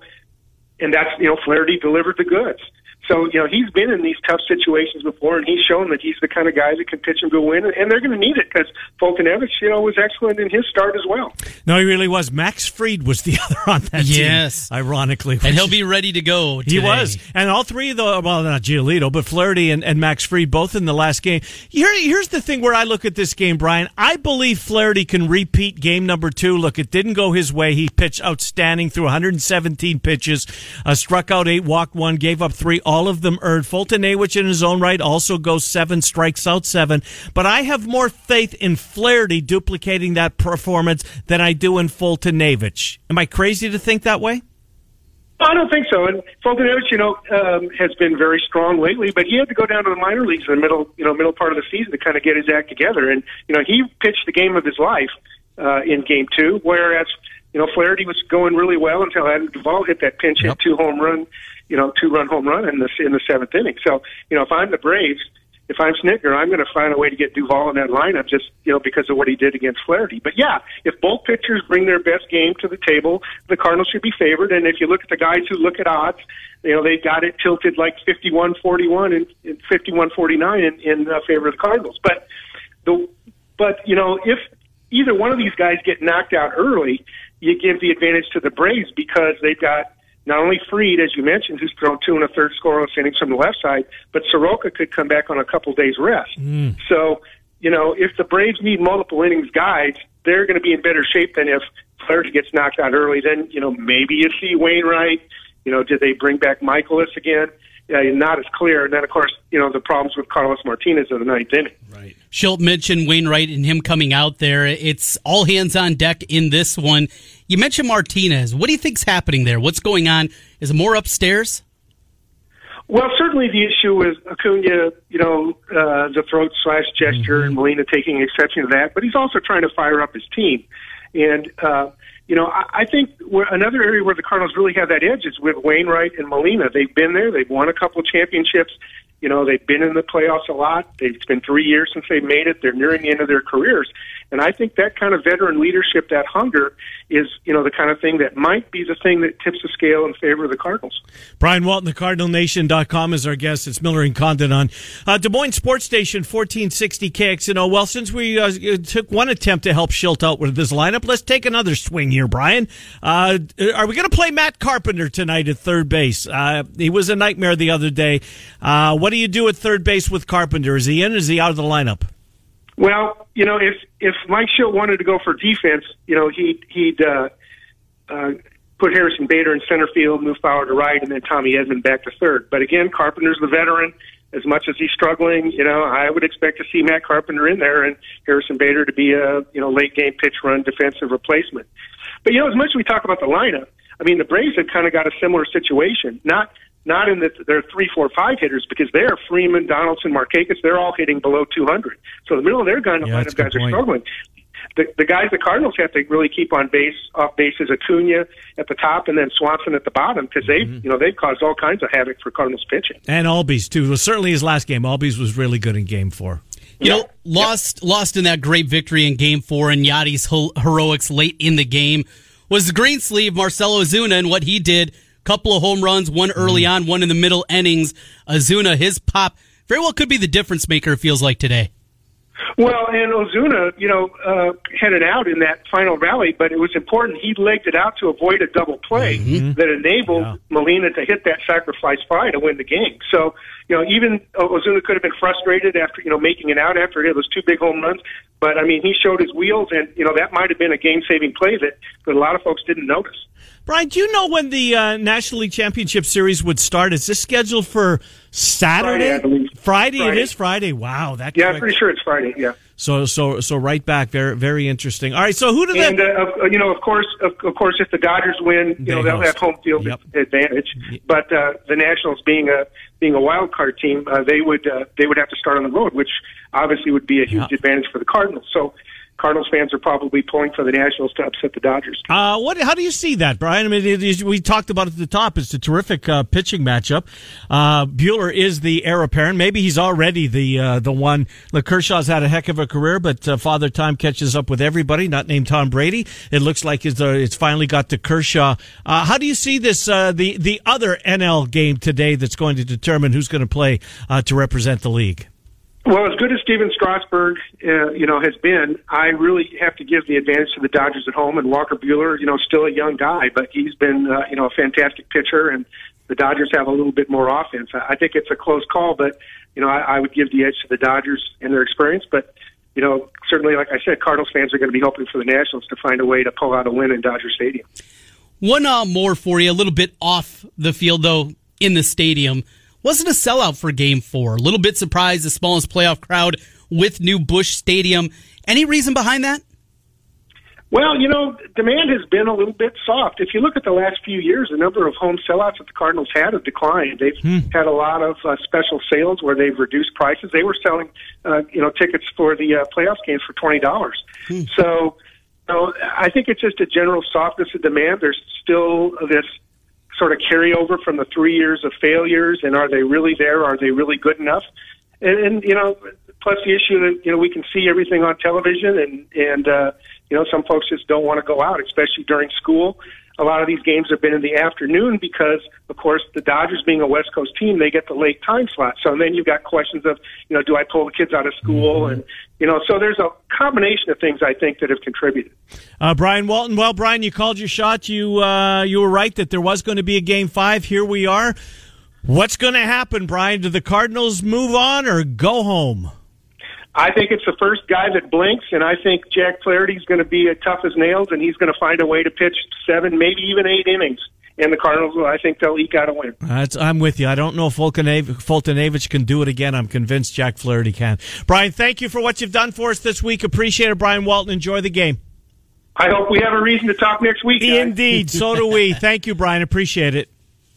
F: and that's you know Flaherty delivered the goods. So, you know, he's been in these tough situations before, and he's shown that he's the kind of guy that can pitch and go win, and they're going to need it because Foltynewicz, you know, was excellent in his start as well.
B: No, he really was. Max Fried was the other on that
C: yes.
B: team, ironically.
C: And he'll be ready to go today.
B: He was. And all three of the, well, not Giolito, but Flaherty and, and Max Fried, both in the last game. Here, here's the thing where I look at this game, Brian. I believe Flaherty can repeat game number two. Look, it didn't go his way. He pitched outstanding through 117 pitches, uh, struck out eight, walked one, gave up three, all of them earned. Foltynewicz in his own right also goes seven, strikes out seven. But I have more faith in Flaherty duplicating that performance than I do in Fulton Foltynewicz. Am I crazy to think that way?
F: I don't think so. And Fulton Foltynewicz, you know, um, has been very strong lately, but he had to go down to the minor leagues in the middle, you know, middle part of the season to kind of get his act together. And you know, he pitched the game of his life uh, in Game Two, whereas you know Flaherty was going really well until Adam Duvall hit that pinch hit yep. two home run you know, two run home run in the in the seventh inning. So, you know, if I'm the Braves, if I'm Snitker, I'm going to find a way to get Duvall in that lineup just, you know, because of what he did against Flaherty. But yeah, if both pitchers bring their best game to the table, the Cardinals should be favored. And if you look at the guys who look at odds, you know, they got it tilted like 51-41 and, and 51-49 in, in uh, favor of the Cardinals. But the, but, you know, if either one of these guys get knocked out early, you give the advantage to the Braves because they've got not only Fried, as you mentioned, who's thrown two and a third scoreless innings from the left side, but Soroka could come back on a couple days rest. Mm. So, you know, if the Braves need multiple innings guys, they're going to be in better shape than if Flaherty gets knocked out early. Then, you know, maybe you see Wainwright. You know, did they bring back Mikolas again? Yeah, not as clear. And then, of course, you know, the problems with Carlos Martinez in the ninth inning.
C: Right. Shildt mentioned Wainwright and him coming out there. It's all hands on deck in this one. You mentioned Martinez. What do you think's happening there? What's going on? Is it more upstairs?
F: Well, certainly the issue with Acuna, you know, uh, the throat slash gesture, mm-hmm. and Molina taking exception to that. But he's also trying to fire up his team, and uh, you know, I, I think another area where the Cardinals really have that edge is with Wainwright and Molina. They've been there. They've won a couple of championships. You know, they've been in the playoffs a lot. It's been three years since they've made it. They're nearing the end of their careers. And I think that kind of veteran leadership, that hunger, is you know the kind of thing that might be the thing that tips the scale in favor of the Cardinals.
B: Brian Walton, the CardinalNation.com is our guest. It's Miller and Condon on uh, Des Moines Sports Station 1460 KXNO. Well, since we uh, took one attempt to help Shildt out with this lineup, let's take another swing here, Brian. Uh, are we going to play Matt Carpenter tonight at third base? Uh, he was a nightmare the other day. Uh, what do you do at third base with Carpenter? Is he in? Is he out of the lineup?
F: Well, you know, if if Mike Shildt wanted to go for defense, you know, he he'd uh, uh, put Harrison Bader in center field, move Fowler to right, and then Tommy Edman back to third. But again, Carpenter's the veteran. As much as he's struggling, you know, I would expect to see Matt Carpenter in there and Harrison Bader to be a you know late game pitch run defensive replacement. But you know, as much as we talk about the lineup, I mean, the Braves have kind of got a similar situation. Not not in that they're three, four, five hitters because they're Freeman, Donaldson, Markakis. They're all hitting below 200. So the middle of their gun
B: Yeah,
F: lineup
B: that's a good
F: guys are struggling. The, the guys the Cardinals have to really keep on base off base is Acuna at the top and then Swanson at the bottom because they've
B: Mm-hmm.
F: you know they've caused all kinds of havoc for Cardinals pitching.
B: And Albies too. Well, certainly his last game. Albies was really good in Game Four.
C: You know, lost lost in that great victory in Game Four and Yadi's ho- heroics late in the game was the green sleeve Marcell Ozuna and what he did. Couple of home runs, one early mm. on, one in the middle innings. Ozuna, his pop very well could be the difference maker. It feels like today.
F: Well, and Ozuna, you know, uh, headed out in that final rally, but it was important. He legged it out to avoid a double play that enabled
B: Yeah.
F: Molina to hit that sacrifice fly to win the game. So, you know, even Ozuna could have been frustrated after, you know, making it out after those two big home runs. But, I mean, he showed his wheels, and, you know, that might have been a game saving play that, that a lot of folks didn't notice.
B: Brian, do you know when the uh, National League Championship Series would start? Is this scheduled for Saturday?
F: Friday, Believe.
B: Friday, it
F: Friday.
B: is Friday. Wow, that
F: Yeah, I'm pretty sure it's Friday, yeah.
B: So, so, so right back. Very, very interesting. All right. So, who do they
F: And
B: they?
F: uh, you know, of course, of, of course, if the Dodgers win, you
B: They
F: know they'll
B: host.
F: have home field
B: Yep.
F: advantage. But uh, the Nationals, being a being a wild card team, uh, they would uh, they would have to start on the road, which obviously would be a huge
B: Yeah.
F: advantage for the Cardinals. So, Cardinals fans are probably pulling for the Nationals to upset the Dodgers.
B: Uh, what? How do you see that, Brian? I mean, we talked about it at the top. It's a terrific uh, pitching matchup. Uh, Buehler is the heir apparent. Maybe he's already the uh, the one. Look, Kershaw's had a heck of a career, but uh, Father Time catches up with everybody. Not named Tom Brady. It looks like it's, uh, it's finally got to Kershaw. Uh, how do you see this? Uh, the the other NL game today that's going to determine who's going to play uh, to represent the league.
F: Well, as good as Stephen Strasburg, uh, you know, has been, I really have to give the advantage to the Dodgers at home. And Walker Buehler, you know, still a young guy, but he's been, uh, you know, a fantastic pitcher. And the Dodgers have a little bit more offense. I think it's a close call, but you know, I, I would give the edge to the Dodgers and their experience. But you know, certainly, like I said, Cardinals fans are going to be hoping for the Nationals to find a way to pull out a win in Dodger Stadium.
C: One uh, more for you, a little bit off the field though, in the stadium. Wasn't a sellout for Game Four. A little bit surprised, the smallest playoff crowd with new Busch Stadium. Any reason behind that?
F: Well, you know, demand has been a little bit soft. If you look at the last few years, the number of home sellouts that the Cardinals had have declined. They've had a lot of uh, special sales where they've reduced prices. They were selling, uh, you know, tickets for the uh, playoffs games for twenty dollars. So, you know, I think it's just a general softness of demand. There's still this sort of carryover from the three years of failures, and are they really there? Are they really good enough? And, and you know, plus the issue that you know we can see everything on television, and and uh, you know some folks just don't want to go out, especially during school. A lot of these games have been in the afternoon because, of course, the Dodgers being a West Coast team, they get the late time slot. So then you've got questions of, you know, do I pull the kids out of school? And, you know, so there's a combination of things I think that have contributed.
B: Uh, Brian Walton. Well, Brian, you called your shot. You uh, you were right that there was going to be a game five. Here we are. What's going to happen, Brian? Do the Cardinals move on or go home?
F: I think it's the first guy that blinks, and I think Jack Flaherty's going to be tough as nails, and he's going to find a way to pitch seven, maybe even eight innings. And the Cardinals, I think they'll eke out a win.
B: That's, I'm with you. I don't know if Foltynewicz can do it again. I'm convinced Jack Flaherty can. Brian, thank you for what you've done for us this week. Appreciate it, Brian Walton. Enjoy the game.
F: I hope we have a reason to talk next week. guys.
B: Indeed. So do we. Thank you, Brian. Appreciate it.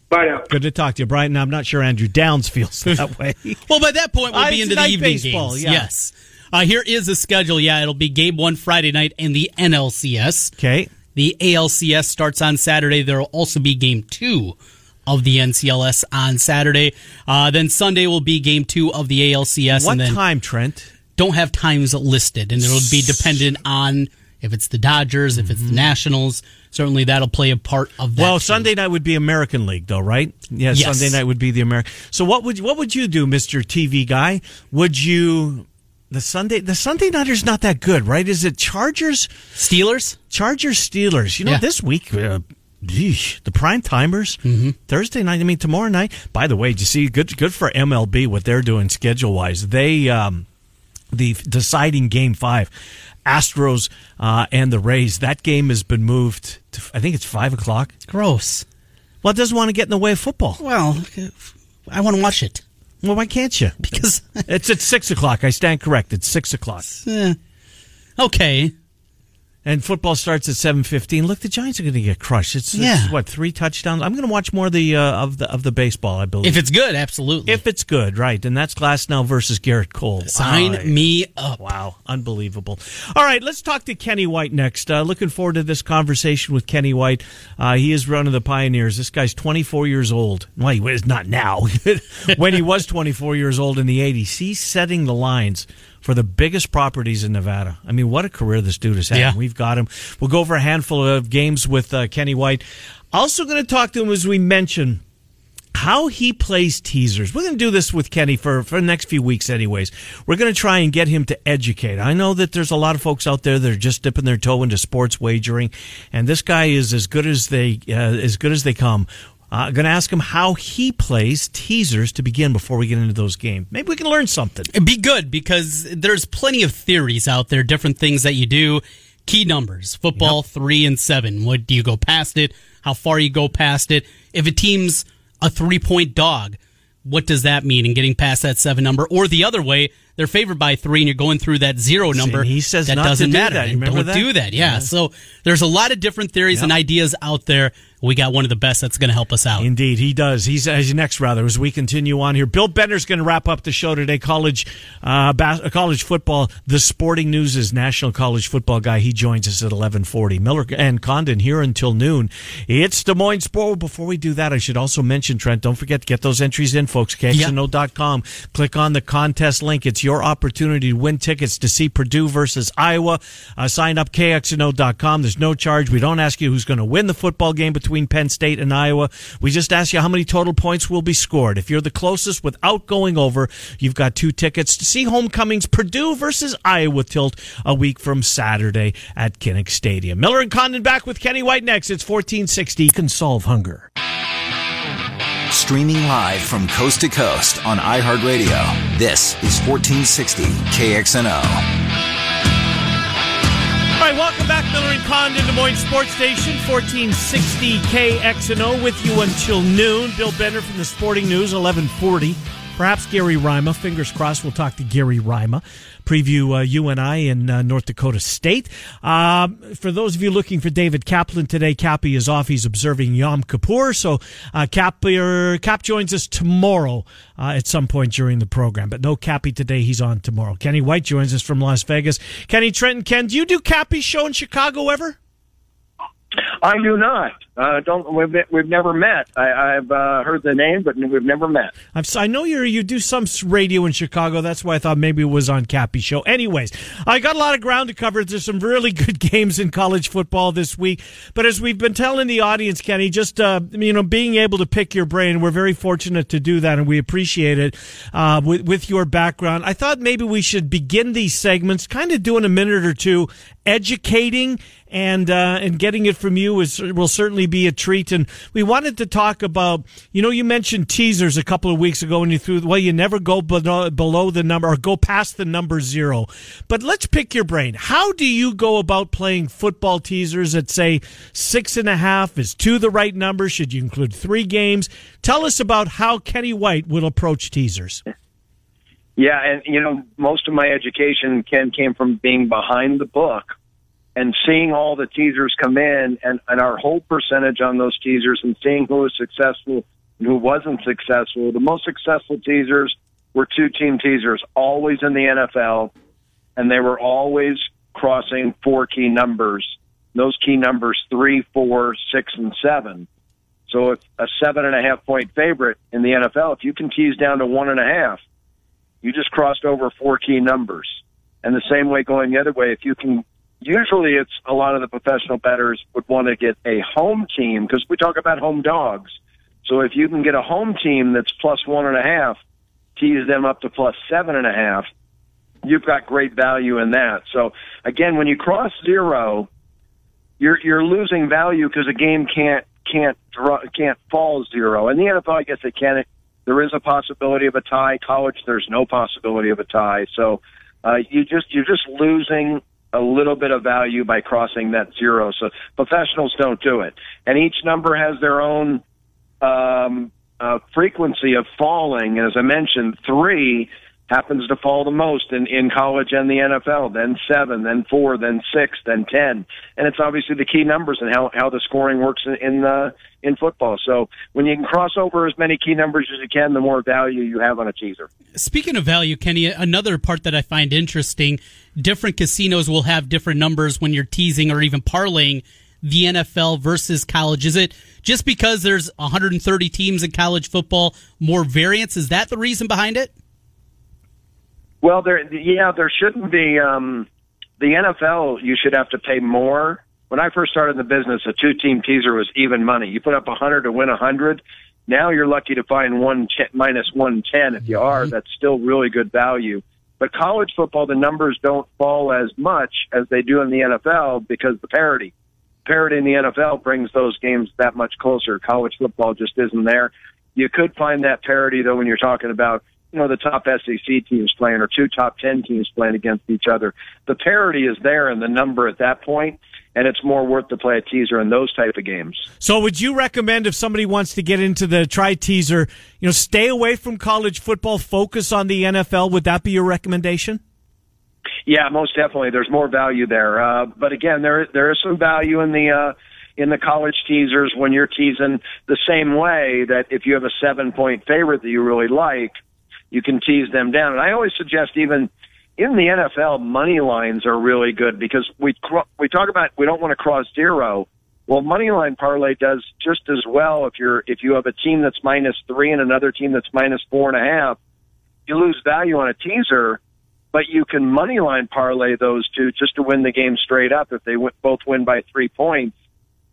F: Bye now.
B: Good to talk to you, Brian. Now, I'm not sure Andrew Downs feels that way.
C: Well, by that point, we'll
B: Uh,
C: be into the evening
B: baseball,
C: games.
B: yeah.
C: Yes. Uh, here is the schedule. Yeah, it'll be game one Friday night and the NLCS.
B: Okay.
C: The ALCS starts on Saturday. There will also be game two of the NCLS on Saturday. Uh, then Sunday will be game two of the ALCS.
B: What
C: and then
B: time, Trent?
C: don't have times listed, and it'll be dependent on if it's the Dodgers, if it's the Nationals. Certainly, that'll play a part of that.
B: Well,
C: too.
B: Sunday night would be American League, though, right? Yeah,
C: Yes.
B: Sunday night would be the American. So what would what would you do, Mister TV guy? Would you the Sunday the Sunday nighter's not that good, right? Is it Chargers
C: Steelers.
B: Chargers Steelers? You know,
C: Yeah.
B: this week. Uh, Yeesh, the prime timers
C: Mm-hmm.
B: Thursday night. I mean tomorrow night. By the way, did you see good good for MLB what they're doing schedule wise? They um, the deciding game five, Astros uh, and the Rays. That game has been moved. To, I think it's five o'clock.
C: Gross.
B: Well, it doesn't want to get in the way of football.
C: Well, I want to watch it.
B: Well, why can't you?
C: Because
B: it's at six o'clock. I stand corrected. Six o'clock.
C: Eh, okay.
B: And football starts at seven fifteen. Look, the Giants are going to get crushed. It's, it's
C: Yeah.
B: what three touchdowns. I'm going to watch more of the uh, of the of the baseball. I believe
C: If it's good, absolutely.
B: if it's good, right? And that's Glasnow versus Gerrit Cole.
C: Sign
B: Aye.
C: me up.
B: Wow, unbelievable. All right, let's talk to Kenny White next. Uh, looking forward to this conversation with Kenny White. Uh, he is one of the pioneers. This guy's 24 years old. Well, he was not now. when he was 24 years old in the 80s, he's setting the lines for the biggest properties in Nevada. I mean, what a career this dude has had.
C: Yeah.
B: We've got him. We'll go over a handful of games with uh, Kenny White. Also, going to talk to him as we mentioned how he plays teasers. We're going to do this with Kenny for, for the next few weeks, anyways. We're going to try and get him to educate. I know that there's a lot of folks out there that are just dipping their toe into sports wagering, and this guy is as good as they uh, as good as they come. Uh, I'm going to ask him how he plays teasers to begin before we get into those games. Maybe we can learn something.
C: It'd be good because there's plenty of theories out there, different things that you do. Key numbers, football three and seven. What do you go past it? How far you go past it? If a team's a three point dog, what does that mean in getting past that seven number? Or the other way, they're favored by three and you're going through that zero number.
B: and he says
C: that
B: not to
C: doesn't
B: do
C: matter.
B: that.
C: Don't
B: that?
C: do that. Yeah. So there's a lot of different theories and ideas out there. We got one of the best that's going to help us out.
B: Indeed, he does. He's as next rather as we continue on here. Bill Bender's going to wrap up the show today. College, uh, bas- uh, college football. The Sporting News is national college football guy. He joins us at eleven forty. Miller and Condon here until noon. It's Des Moines Sport. Before we do that, I should also mention Trent. Don't forget to get those entries in, folks. KXNO.com. Click on the contest link. It's your opportunity to win tickets to see Purdue versus Iowa. Uh, sign up KXNO.com. There's no charge. We don't ask you who's going to win the football game between Penn State and Iowa. We just ask you how many total points will be scored. If you're the closest without going over, you've got two tickets to see homecomings Purdue versus Iowa tilt a week from Saturday at Kinnick Stadium. Miller and Condon back with Kenny White next. It's 1460. You can solve hunger.
A: Streaming live from coast to coast on iHeartRadio. This is 1460 KXNO.
B: All right, welcome back, Miller and Condon, Des Moines Sports Station, 1460 KXNO, with you until noon. Bill Bender from the Sporting News, 1140. Perhaps Gary Rima. Fingers crossed we'll talk to Gary Rima. Preview uh, UNI in uh, North Dakota State. Um, for those of you looking for David Kaplan today, Cappy is off. He's observing Yom Kippur. So uh, Cap, er, Cap joins us tomorrow uh, at some point during the program. But no Cappy today. He's on tomorrow. Kenny White joins us from Las Vegas. Kenny Trenton, Ken, do you do Cappy's show in Chicago ever?
G: I do not. Uh, don't. We've we've never met. I, I've uh, heard the name, but we've never met.
B: I'm, si know you you do some radio in Chicago. That's why I thought maybe it was on Cappy Show. Anyways, I got a lot of ground to cover. There's some really good games in college football this week. But as we've been telling the audience, Kenny, just uh, you know, being able to pick your brain, we're very fortunate to do that, and we appreciate it uh, with, with your background. I thought maybe we should begin these segments, kind of doing a minute or two, educating and uh, and getting it from you is will certainly be a treat. And we wanted to talk about, you know, you mentioned teasers a couple of weeks ago, and you threw well, you never go below, below the number or go past the number zero. But let's pick your brain. How do you go about playing football teasers at say six and a half? Is two the right number? Should you include three games? Tell us about how Kenny White will approach teasers.
G: Yeah, and you know, most of my education Ken came from being behind the book and seeing all the teasers come in and, and our whole percentage on those teasers and seeing who was successful and who wasn't successful. The most successful teasers were two team teasers, always in the NFL, and they were always crossing four key numbers. Those key numbers three, four, six, and seven. So if a seven and a half point favorite in the NFL, if you can tease down to one and a half, you just crossed over four key numbers. And the same way going the other way, if you can, usually it's a lot of the professional bettors would want to get a home team because we talk about home dogs. So if you can get a home team that's plus one and a half, tease them up to plus seven and a half, you've got great value in that. So again, when you cross zero, you're you're losing value because a game can't can't draw, can't fall zero. In the NFL, I guess it can. There is a possibility of a tie. College, there's no possibility of a tie. So uh, you just you're just losing a little bit of value by crossing that zero. So professionals don't do it, and each number has their own um, uh, frequency of falling. And as I mentioned, three happens to fall the most in, in college and the NFL, then seven, then four, then six, then ten. And it's obviously the key numbers and how, how the scoring works in, in, uh, in football. So when you can cross over as many key numbers as you can, the more value you have on a teaser.
C: Speaking of value, Kenny, another part that I find interesting, different casinos will have different numbers when you're teasing or even parlaying the NFL versus college. Is it just because there's 130 teams in college football, more variance? Is that the reason behind it?
G: Well, there, yeah, there shouldn't be. Um, the NFL, you should have to pay more. When I first started in the business, a two-team teaser was even money. You put up a hundred to win a hundred. Now you're lucky to find one ch- minus one ten. If you are, that's still really good value. But college football, the numbers don't fall as much as they do in the NFL because the parity. Parity in the NFL brings those games that much closer. College football just isn't there. You could find that parity though when you're talking about you know the top SEC teams playing or two top ten teams playing against each other. The parity is there in the number at that point, and it's more worth to play a teaser in those type of games.
B: So, would you recommend if somebody wants to get into the try teaser, you know, stay away from college football, focus on the NFL? Would that be your recommendation?
G: Yeah, most definitely. There's more value there, uh, but again, there there is some value in the. Uh, in the college teasers when you're teasing the same way that if you have a seven point favorite that you really like, you can tease them down. And I always suggest even in the NFL, money lines are really good because we we talk about we don't want to cross zero. Well, money line parlay does just as well if you're if you have a team that's minus three and another team that's minus four and a half. You lose value on a teaser, but you can money line parlay those two just to win the game straight up if they both win by three points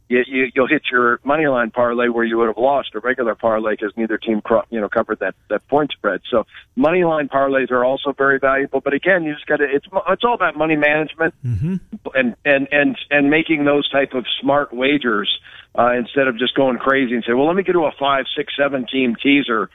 G: you, you, you'll hit your money line parlay where you would have lost a regular parlay because neither team you know covered that that point spread. So money line parlays are also very valuable. But again, you just got to it's it's all about money management mm-hmm. and and and and making those type of smart wagers uh, instead of just going crazy and say, well, let me get to a five, six, seven team teaser.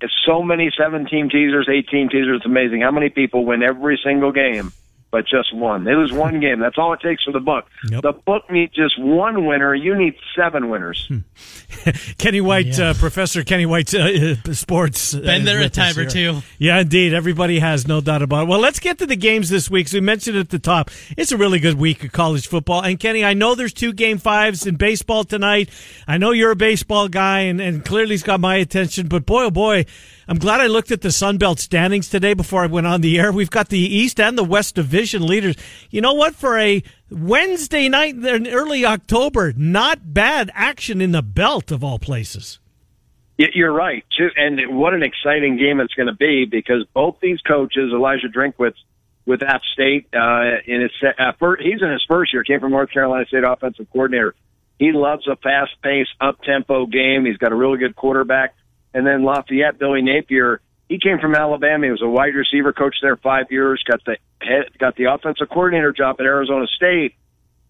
G: It's so many seven team teasers, eight team teasers. It's amazing how many people win every single game but just one. It was one game. That's all it takes for the book. Yep. The book needs just one winner. You need seven winners. Hmm.
B: Kenny White, yeah. uh, Professor Kenny White, uh, uh sports.
C: Uh, Been there a time or two.
B: Yeah, indeed. Everybody has, no doubt about it. Well, let's get to the games this week. So we mentioned at the top, it's a really good week of college football. And Kenny, I know there's two game fives in baseball tonight. I know you're a baseball guy, and, and clearly it's got my attention. But boy, oh boy, I'm glad I looked at the Sun Belt standings today before I went on the air. We've got the East and the West Division leaders. You know what? For a Wednesday night in early October, not bad action in the belt of all places.
G: You're right. And what an exciting game it's going to be because both these coaches, Elijah Drinkwitz with App State, uh, in his, uh, first, he's in his first year, came from North Carolina State offensive coordinator. He loves a fast paced, up tempo game. He's got a really good quarterback. And then Lafayette, Billy Napier, he came from Alabama. He was a wide receiver coach there five years. Got the head, got the offensive coordinator job at Arizona State.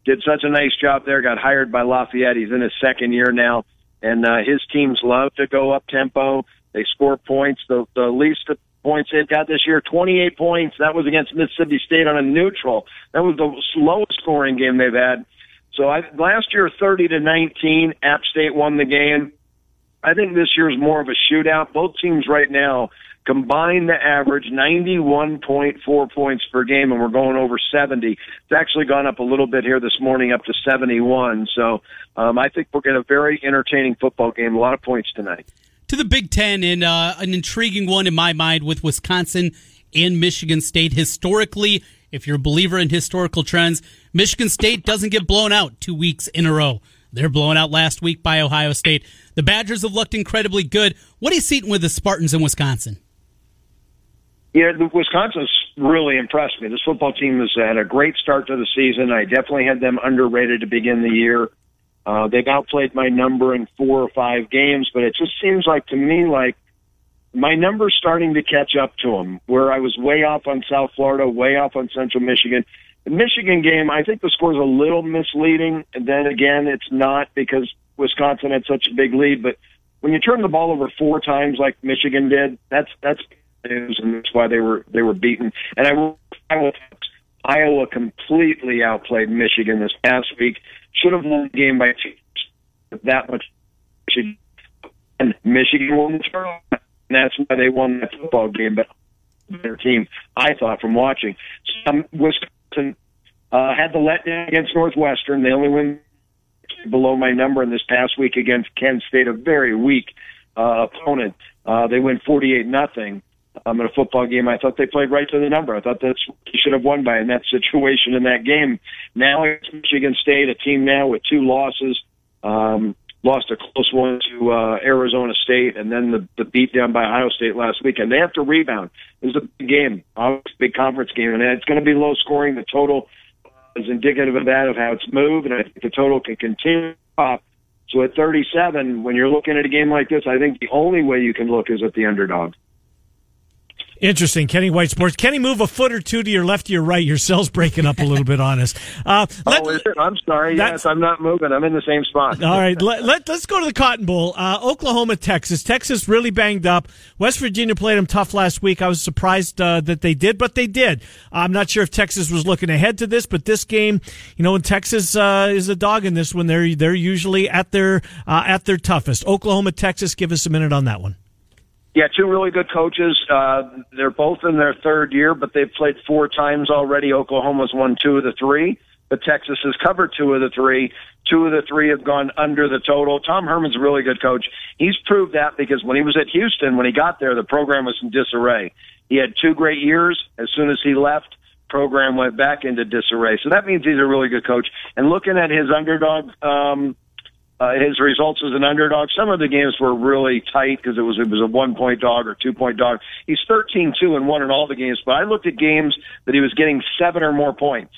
G: Did such a nice job there. Got hired by Lafayette. He's in his second year now, and uh, his teams love to go up tempo. They score points. The the least points they've got this year, 28 points. That was against Mississippi State on a neutral. That was the slowest scoring game they've had. So I, last year, 30 to 19, App State won the game. I think this year is more of a shootout. Both teams right now combined the average 91.4 points per game, and we're going over 70. It's actually gone up a little bit here this morning, up to 71. So um, I think we're getting a very entertaining football game. A lot of points tonight.
C: To the Big Ten, and uh, an intriguing one in my mind with Wisconsin and Michigan State. Historically, if you're a believer in historical trends, Michigan State doesn't get blown out two weeks in a row. They're blown out last week by Ohio State. The Badgers have looked incredibly good. What are you seeing with the Spartans in Wisconsin?
G: Yeah, Wisconsin's really impressed me. This football team has had a great start to the season. I definitely had them underrated to begin the year. Uh, they've outplayed my number in four or five games, but it just seems like to me like my number's starting to catch up to them. Where I was way off on South Florida, way off on Central Michigan. The Michigan game, I think the score's a little misleading, and then again, it's not because Wisconsin had such a big lead. But when you turn the ball over four titimes like Michigan did, that's that's news, and that's why they were they were beaten. And I will Iowa completely outplayed Michigan this past week. Should have won the game by two. That much. And Michigan won the tournament. And that's why they won that football game. But their team, I thought, from watching. Um, Wisconsin uh, had the letdown against Northwestern. They only win below my number in this past week against Kent State, a very weak uh, opponent. Uh, they win 48 nothing. Um, in a football game, I thought they played right to the number. I thought that's you should have won by in that situation in that game. Now it's Michigan State, a team now with two losses. Um, lost a close one to uh, Arizona State, and then the, the beat down by Ohio State last week. And they have to rebound. It was a big game, a big conference game, and it's going to be low scoring. The total is indicative of that, of how it's moved, and I think the total can continue up. So at 37, when you're looking at a game like this, I think the only way you can look is at the underdog.
B: Interesting, Kenny White Sports. Kenny, move a foot or two to your left, to your right. Your cell's breaking up a little bit on us.
G: Uh, let, oh, is it? I'm sorry. Yes, I'm not moving. I'm in the same spot.
B: All right, let, let, us go to the Cotton Bowl. Uh, Oklahoma, Texas. Texas really banged up. West Virginia played them tough last week. I was surprised uh, that they did, but they did. I'm not sure if Texas was looking ahead to this, but this game, you know, when Texas uh, is a dog in this one, they're they're usually at their uh, at their toughest. Oklahoma, Texas. Give us a minute on that one.
G: Yeah, two really good coaches. Uh, they're both in their third year, but they've played four times already. Oklahoma's won two of the three, but Texas has covered two of the three. Two of the three have gone under the total. Tom Herman's a really good coach. He's proved that because when he was at Houston, when he got there, the program was in disarray. He had two great years. As soon as he left, program went back into disarray. So that means he's a really good coach. And looking at his underdog um, uh, his results as an underdog. Some of the games were really tight because it was it was a one point dog or two point dog. He's thirteen two and one in all the games, but I looked at games that he was getting seven or more points.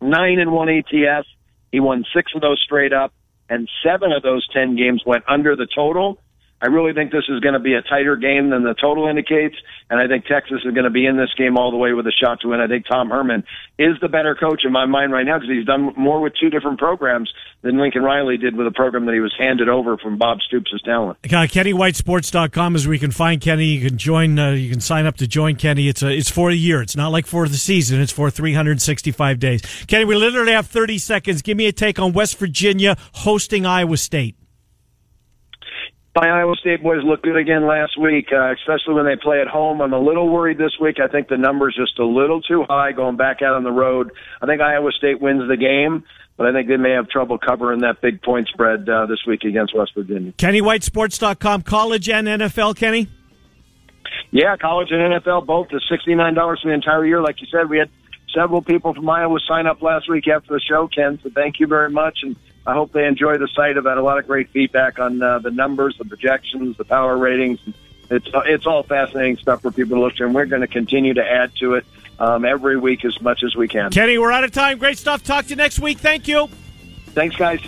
G: Nine and one ATS. He won six of those straight up, and seven of those ten games went under the total. I really think this is going to be a tighter game than the total indicates, and I think Texas is going to be in this game all the way with a shot to win. I think Tom Herman is the better coach in my mind right now because he's done more with two different programs than Lincoln Riley did with a program that he was handed over from Bob Stoops' talent.
B: Uh, KennyWhiteSports.com is where you can find Kenny. You can join. Uh, you can sign up to join Kenny. It's a, it's for a year. It's not like for the season. It's for 365 days. Kenny, we literally have 30 seconds. Give me a take on West Virginia hosting Iowa State
G: my Iowa State boys looked good again last week, uh, especially when they play at home. I'm a little worried this week. I think the number's just a little too high going back out on the road. I think Iowa State wins the game, but I think they may have trouble covering that big point spread uh, this week against West Virginia.
B: KennyWhiteSports.com, college and NFL, Kenny?
G: Yeah, college and NFL both. The $69 for the entire year. Like you said, we had several people from Iowa sign up last week after the show, Ken, so thank you very much. And I hope they enjoy the site. I've had a lot of great feedback on uh, the numbers, the projections, the power ratings. It's it's all fascinating stuff for people to look at, and we're going to continue to add to it um, every week as much as we can.
B: Kenny, we're out of time. Great stuff. Talk to you next week. Thank you.
G: Thanks, guys.